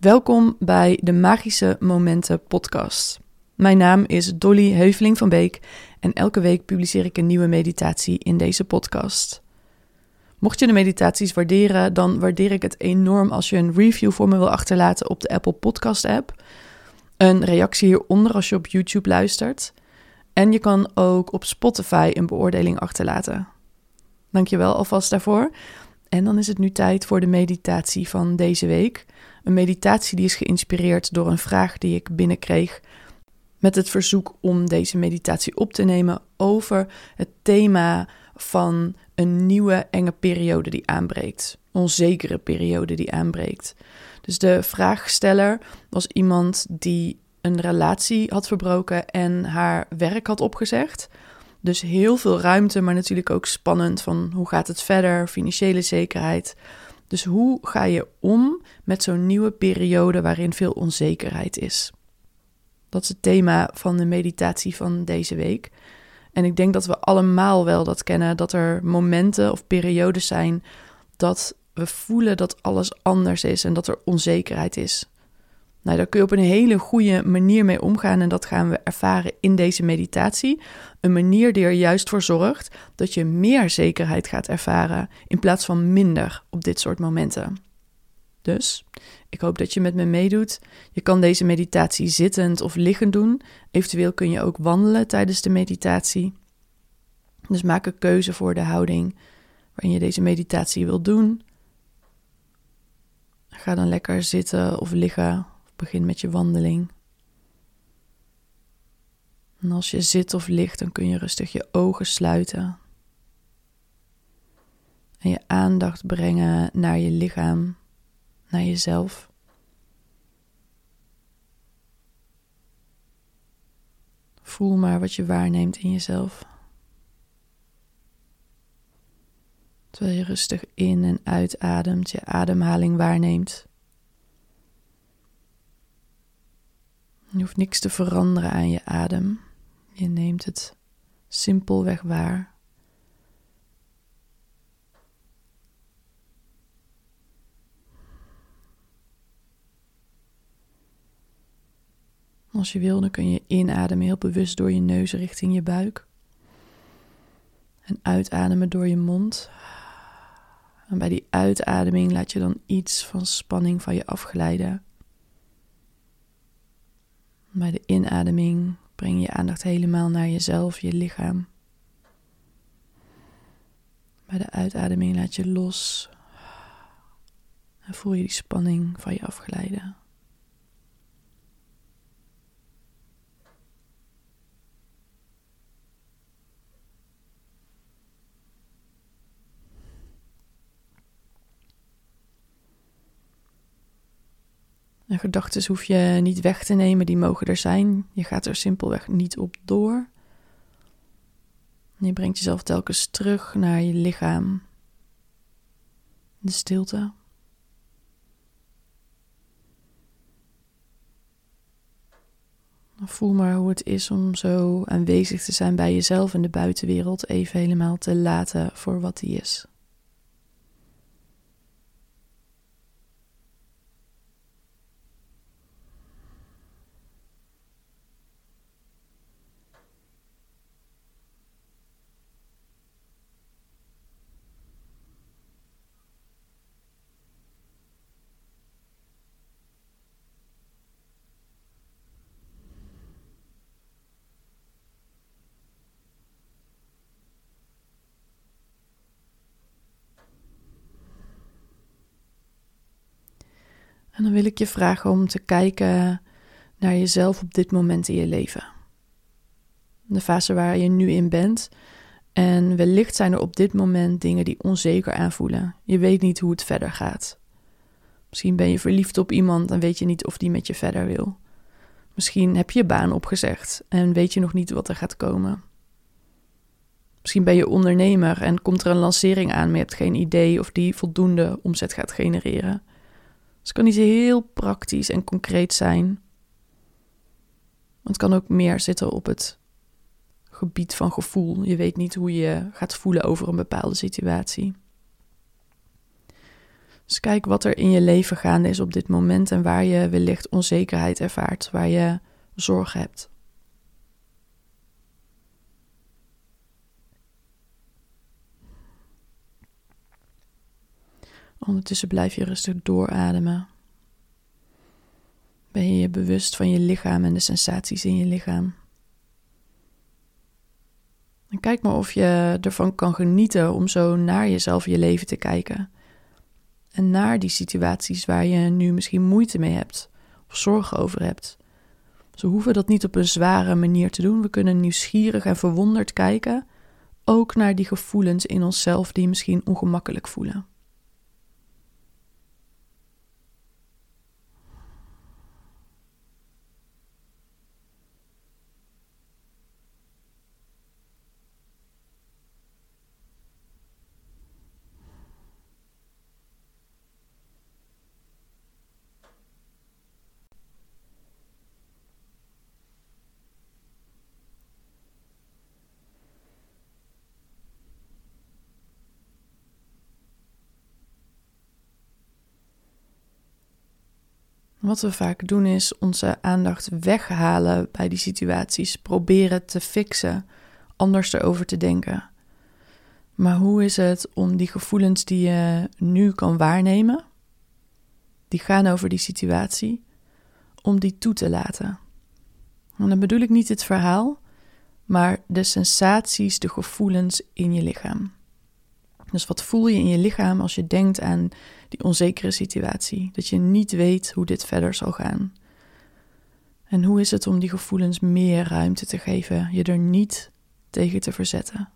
Welkom bij de Magische Momenten podcast. Mijn naam is Dolly Heuveling van Beek en elke week publiceer ik een nieuwe meditatie in deze podcast. Mocht je de meditaties waarderen, dan waardeer ik het enorm als je een review voor me wil achterlaten op de Apple Podcast app. Een reactie hieronder als je op YouTube luistert. En je kan ook op Spotify een beoordeling achterlaten. Dankjewel alvast daarvoor. En dan is het nu tijd voor de meditatie van deze week. Een meditatie die is geïnspireerd door een vraag die ik binnenkreeg met het verzoek om deze meditatie op te nemen over het thema van een nieuwe enge periode die aanbreekt. Onzekere periode die aanbreekt. Dus de vraagsteller was iemand die een relatie had verbroken en haar werk had opgezegd. Dus heel veel ruimte, maar natuurlijk ook spannend van hoe gaat het verder, financiële zekerheid. Dus hoe ga je om met zo'n nieuwe periode waarin veel onzekerheid is? Dat is het thema van de meditatie van deze week. En ik denk dat we allemaal wel dat kennen, dat er momenten of periodes zijn dat we voelen dat alles anders is en dat er onzekerheid is. Nou, daar kun je op een hele goede manier mee omgaan en dat gaan we ervaren in deze meditatie. Een manier die er juist voor zorgt dat je meer zekerheid gaat ervaren in plaats van minder op dit soort momenten. Dus ik hoop dat je met me meedoet. Je kan deze meditatie zittend of liggend doen. Eventueel kun je ook wandelen tijdens de meditatie. Dus maak een keuze voor de houding waarin je deze meditatie wilt doen. Ga dan lekker zitten of liggen Begin met je wandeling. En als je zit of ligt, dan kun je rustig je ogen sluiten. En je aandacht brengen naar je lichaam, naar jezelf. Voel maar wat je waarneemt in jezelf. Terwijl je rustig in en uitademt, je ademhaling waarneemt. Je hoeft niks te veranderen aan je adem. Je neemt het simpelweg waar. Als je wil, dan kun je inademen heel bewust door je neus richting je buik. En uitademen door je mond. En bij die uitademing laat je dan iets van spanning van je afglijden. Bij de inademing breng je aandacht helemaal naar jezelf, je lichaam. Bij de uitademing laat je los en voel je die spanning van je afglijden. En gedachten hoef je niet weg te nemen, die mogen er zijn. Je gaat er simpelweg niet op door. je brengt jezelf telkens terug naar je lichaam. De stilte. Voel maar hoe het is om zo aanwezig te zijn bij jezelf en de buitenwereld even helemaal te laten voor wat die is. En dan wil ik je vragen om te kijken naar jezelf op dit moment in je leven. De fase waar je nu in bent. En wellicht zijn er op dit moment dingen die onzeker aanvoelen. Je weet niet hoe het verder gaat. Misschien ben je verliefd op iemand en weet je niet of die met je verder wil. Misschien heb je je baan opgezegd en weet je nog niet wat er gaat komen. Misschien ben je ondernemer en komt er een lancering aan, maar je hebt geen idee of die voldoende omzet gaat genereren. Het kan niet heel praktisch en concreet zijn. Het kan ook meer zitten op het gebied van gevoel. Je weet niet hoe je gaat voelen over een bepaalde situatie. Dus kijk wat er in je leven gaande is op dit moment en waar je wellicht onzekerheid ervaart, waar je zorgen hebt. Ondertussen blijf je rustig doorademen. Ben je je bewust van je lichaam en de sensaties in je lichaam. Kijk maar of je ervan kan genieten om zo naar jezelf, je leven te kijken. En naar die situaties waar je nu misschien moeite mee hebt of zorgen over hebt. Ze hoeven dat niet op een zware manier te doen. We kunnen nieuwsgierig en verwonderd kijken, ook naar die gevoelens in onszelf die misschien ongemakkelijk voelen. Wat we vaak doen is onze aandacht weghalen bij die situaties, proberen te fixen, anders erover te denken. Maar hoe is het om die gevoelens die je nu kan waarnemen, die gaan over die situatie, om die toe te laten? En dan bedoel ik niet het verhaal, maar de sensaties, de gevoelens in je lichaam. Dus wat voel je in je lichaam als je denkt aan die onzekere situatie? Dat je niet weet hoe dit verder zal gaan. En hoe is het om die gevoelens meer ruimte te geven, je er niet tegen te verzetten?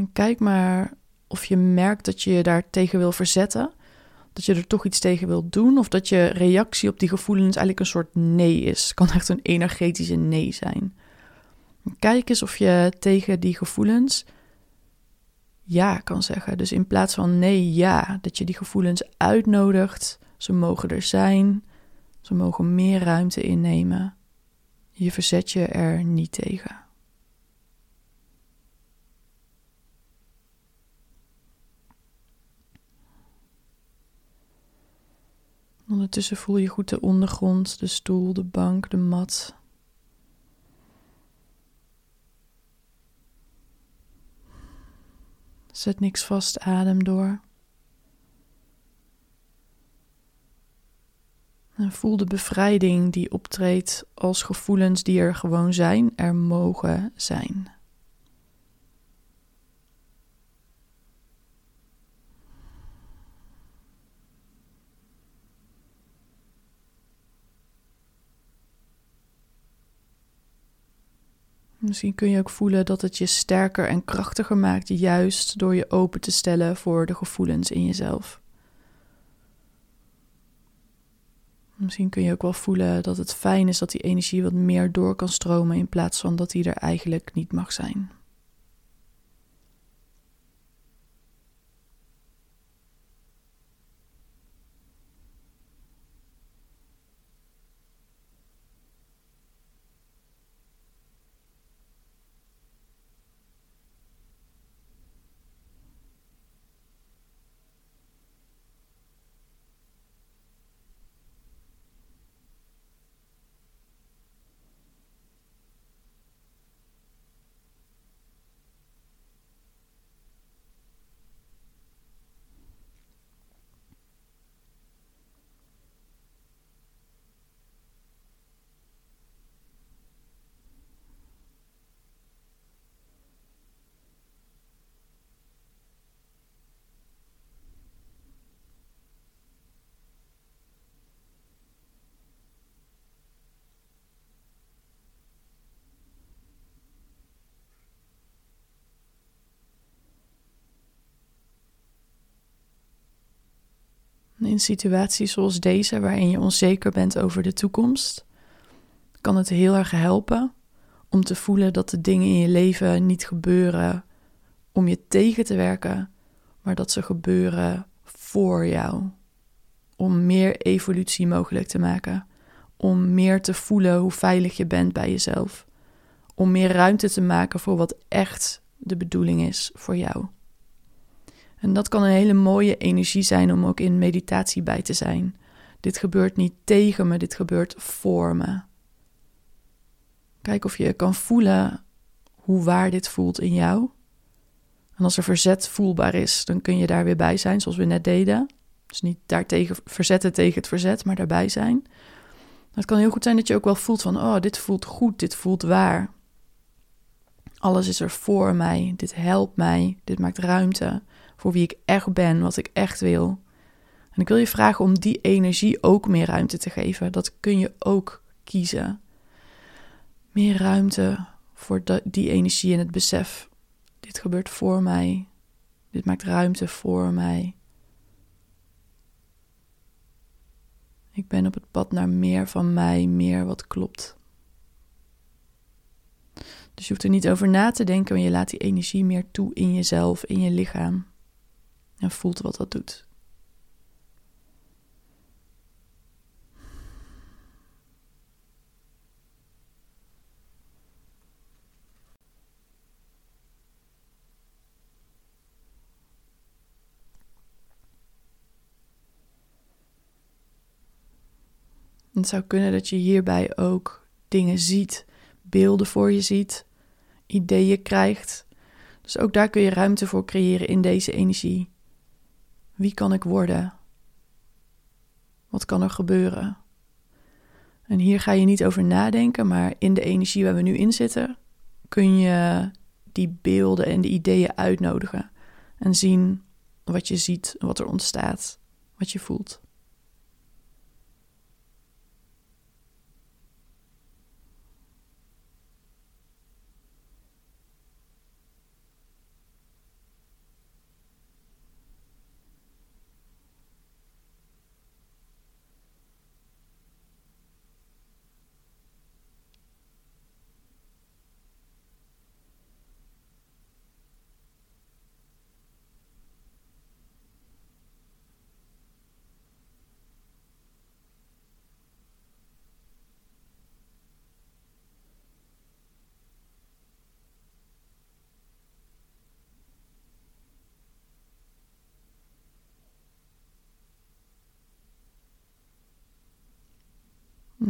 En kijk maar of je merkt dat je je daar tegen wil verzetten. Dat je er toch iets tegen wil doen. Of dat je reactie op die gevoelens eigenlijk een soort nee is. Het kan echt een energetische nee zijn. Kijk eens of je tegen die gevoelens ja kan zeggen. Dus in plaats van nee, ja. Dat je die gevoelens uitnodigt. Ze mogen er zijn. Ze mogen meer ruimte innemen. Je verzet je er niet tegen. Ondertussen voel je goed de ondergrond, de stoel, de bank, de mat. Zet niks vast, adem door. En voel de bevrijding die optreedt als gevoelens die er gewoon zijn, er mogen zijn. Misschien kun je ook voelen dat het je sterker en krachtiger maakt, juist door je open te stellen voor de gevoelens in jezelf. Misschien kun je ook wel voelen dat het fijn is dat die energie wat meer door kan stromen in plaats van dat die er eigenlijk niet mag zijn. In situaties zoals deze, waarin je onzeker bent over de toekomst, kan het heel erg helpen om te voelen dat de dingen in je leven niet gebeuren om je tegen te werken, maar dat ze gebeuren voor jou. Om meer evolutie mogelijk te maken. Om meer te voelen hoe veilig je bent bij jezelf. Om meer ruimte te maken voor wat echt de bedoeling is voor jou. En dat kan een hele mooie energie zijn om ook in meditatie bij te zijn. Dit gebeurt niet tegen me, dit gebeurt voor me. Kijk of je kan voelen hoe waar dit voelt in jou. En als er verzet voelbaar is, dan kun je daar weer bij zijn, zoals we net deden. Dus niet daartegen verzetten tegen het verzet, maar daarbij zijn. Het kan heel goed zijn dat je ook wel voelt van, oh, dit voelt goed, dit voelt waar. Alles is er voor mij, dit helpt mij, dit maakt ruimte voor wie ik echt ben, wat ik echt wil. En ik wil je vragen om die energie ook meer ruimte te geven. Dat kun je ook kiezen. Meer ruimte voor die energie en het besef. Dit gebeurt voor mij. Dit maakt ruimte voor mij. Ik ben op het pad naar meer van mij, meer wat klopt. Dus je hoeft er niet over na te denken, maar je laat die energie meer toe in jezelf, in je lichaam. En voelt wat dat doet. Het zou kunnen dat je hierbij ook dingen ziet, beelden voor je ziet, ideeën krijgt. Dus ook daar kun je ruimte voor creëren in deze energie. Wie kan ik worden? Wat kan er gebeuren? En hier ga je niet over nadenken, maar in de energie waar we nu in zitten, kun je die beelden en de ideeën uitnodigen en zien wat je ziet, wat er ontstaat, wat je voelt.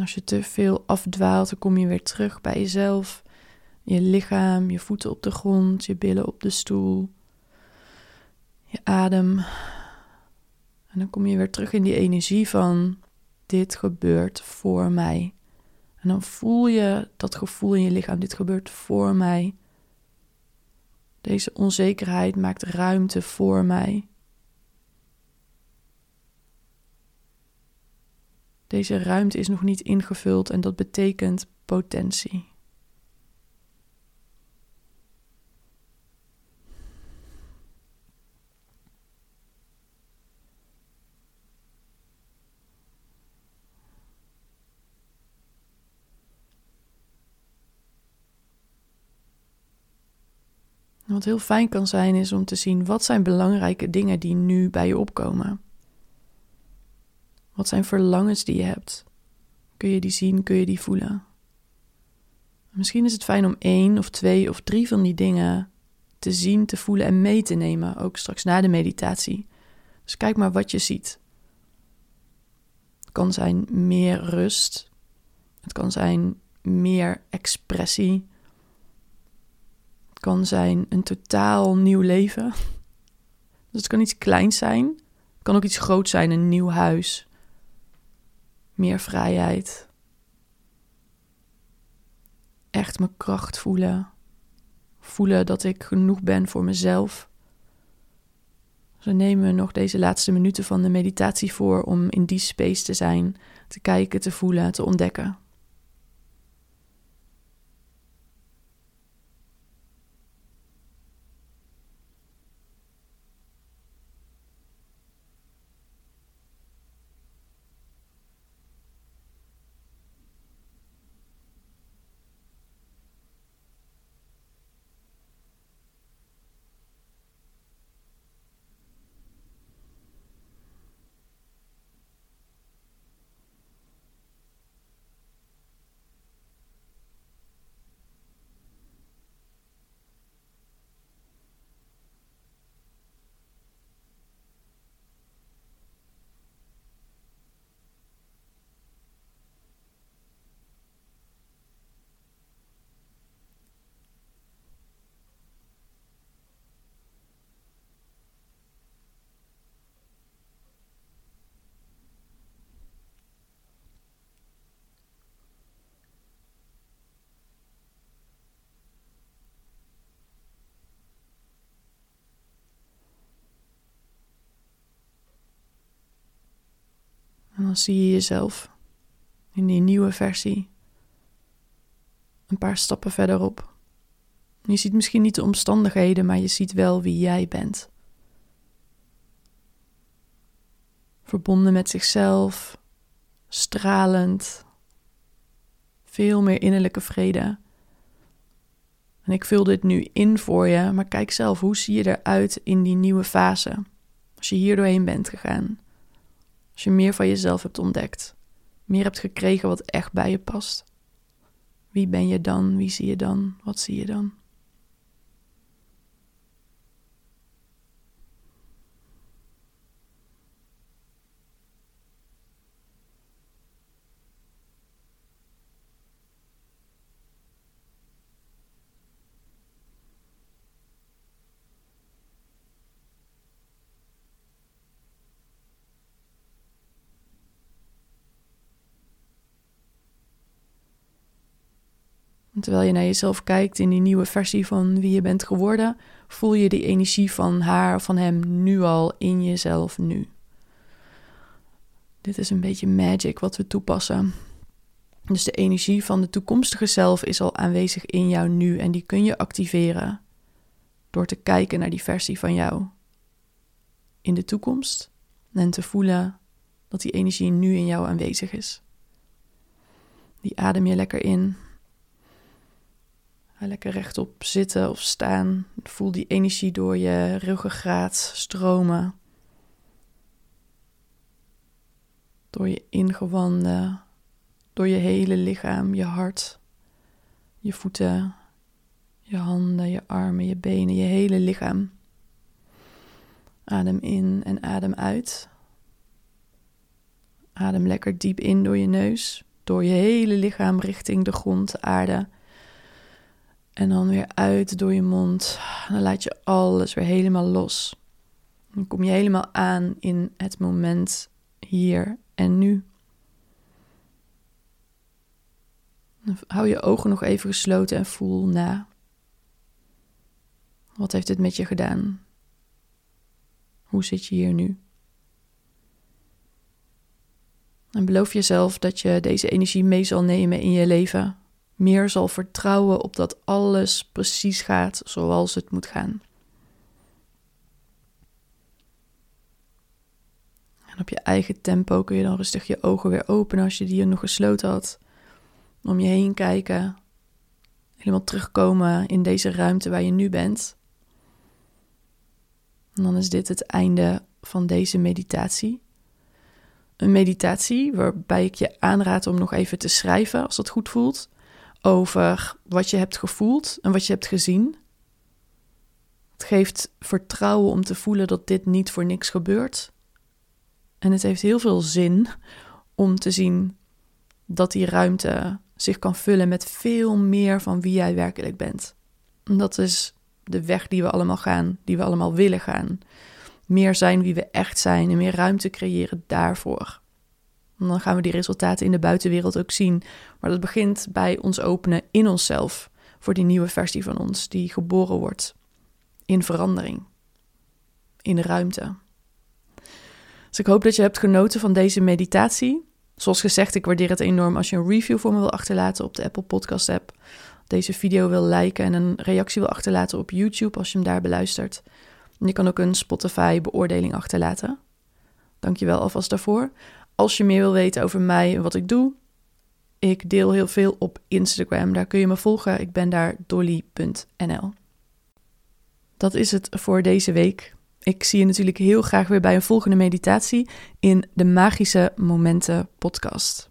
En als je te veel afdwaalt, dan kom je weer terug bij jezelf. Je lichaam, je voeten op de grond, je billen op de stoel, je adem. En dan kom je weer terug in die energie van dit gebeurt voor mij. En dan voel je dat gevoel in je lichaam, dit gebeurt voor mij. Deze onzekerheid maakt ruimte voor mij. Deze ruimte is nog niet ingevuld en dat betekent potentie. Wat heel fijn kan zijn is om te zien wat zijn belangrijke dingen die nu bij je opkomen. Wat zijn verlangens die je hebt? Kun je die zien? Kun je die voelen? Misschien is het fijn om één of twee of drie van die dingen te zien, te voelen en mee te nemen, ook straks na de meditatie. Dus kijk maar wat je ziet. Het kan zijn meer rust. Het kan zijn meer expressie. Het kan zijn een totaal nieuw leven. Dus het kan iets kleins zijn. Het kan ook iets groots zijn, een nieuw huis meer vrijheid. Echt mijn kracht voelen. Voelen dat ik genoeg ben voor mezelf. Zo nemen we nog deze laatste minuten van de meditatie voor om in die space te zijn, te kijken, te voelen, te ontdekken. Dan zie je jezelf in die nieuwe versie een paar stappen verderop. Je ziet misschien niet de omstandigheden, maar je ziet wel wie jij bent. Verbonden met zichzelf, stralend, veel meer innerlijke vrede. En ik vul dit nu in voor je, maar kijk zelf, hoe zie je eruit in die nieuwe fase? Als je hier doorheen bent gegaan. Als je meer van jezelf hebt ontdekt. Meer hebt gekregen wat echt bij je past. Wie ben je dan? Wie zie je dan? Wat zie je dan? Terwijl je naar jezelf kijkt in die nieuwe versie van wie je bent geworden, voel je die energie van haar of van hem nu al in jezelf nu. Dit is een beetje magic wat we toepassen. Dus de energie van de toekomstige zelf is al aanwezig in jou nu en die kun je activeren door te kijken naar die versie van jou in de toekomst en te voelen dat die energie nu in jou aanwezig is. Die adem je lekker in lekker rechtop zitten of staan. Voel die energie door je ruggengraat stromen. Door je ingewanden, door je hele lichaam, je hart, je voeten, je handen, je armen, je benen, je hele lichaam. Adem in en adem uit. Adem lekker diep in door je neus, door je hele lichaam richting de grond, de aarde. En dan weer uit door je mond. Dan laat je alles weer helemaal los. Dan kom je helemaal aan in het moment hier en nu. Hou je ogen nog even gesloten en voel na. Wat heeft dit met je gedaan? Hoe zit je hier nu? En beloof jezelf dat je deze energie mee zal nemen in je leven meer zal vertrouwen op dat alles precies gaat zoals het moet gaan. En op je eigen tempo kun je dan rustig je ogen weer openen als je die nog gesloten had. Om je heen kijken. Helemaal terugkomen in deze ruimte waar je nu bent. En dan is dit het einde van deze meditatie. Een meditatie waarbij ik je aanraad om nog even te schrijven als dat goed voelt over wat je hebt gevoeld en wat je hebt gezien. Het geeft vertrouwen om te voelen dat dit niet voor niks gebeurt. En het heeft heel veel zin om te zien dat die ruimte zich kan vullen met veel meer van wie jij werkelijk bent. En dat is de weg die we allemaal gaan, die we allemaal willen gaan. Meer zijn wie we echt zijn en meer ruimte creëren daarvoor. En dan gaan we die resultaten in de buitenwereld ook zien. Maar dat begint bij ons openen in onszelf voor die nieuwe versie van ons die geboren wordt in verandering, in ruimte. Dus ik hoop dat je hebt genoten van deze meditatie. Zoals gezegd, ik waardeer het enorm als je een review voor me wil achterlaten op de Apple Podcast app. Deze video wil liken en een reactie wil achterlaten op YouTube als je hem daar beluistert. Je kan ook een Spotify beoordeling achterlaten. Dankjewel alvast daarvoor. Als je meer wil weten over mij en wat ik doe, ik deel heel veel op Instagram. Daar kun je me volgen. Ik ben daar dolly.nl. Dat is het voor deze week. Ik zie je natuurlijk heel graag weer bij een volgende meditatie in de Magische Momenten podcast.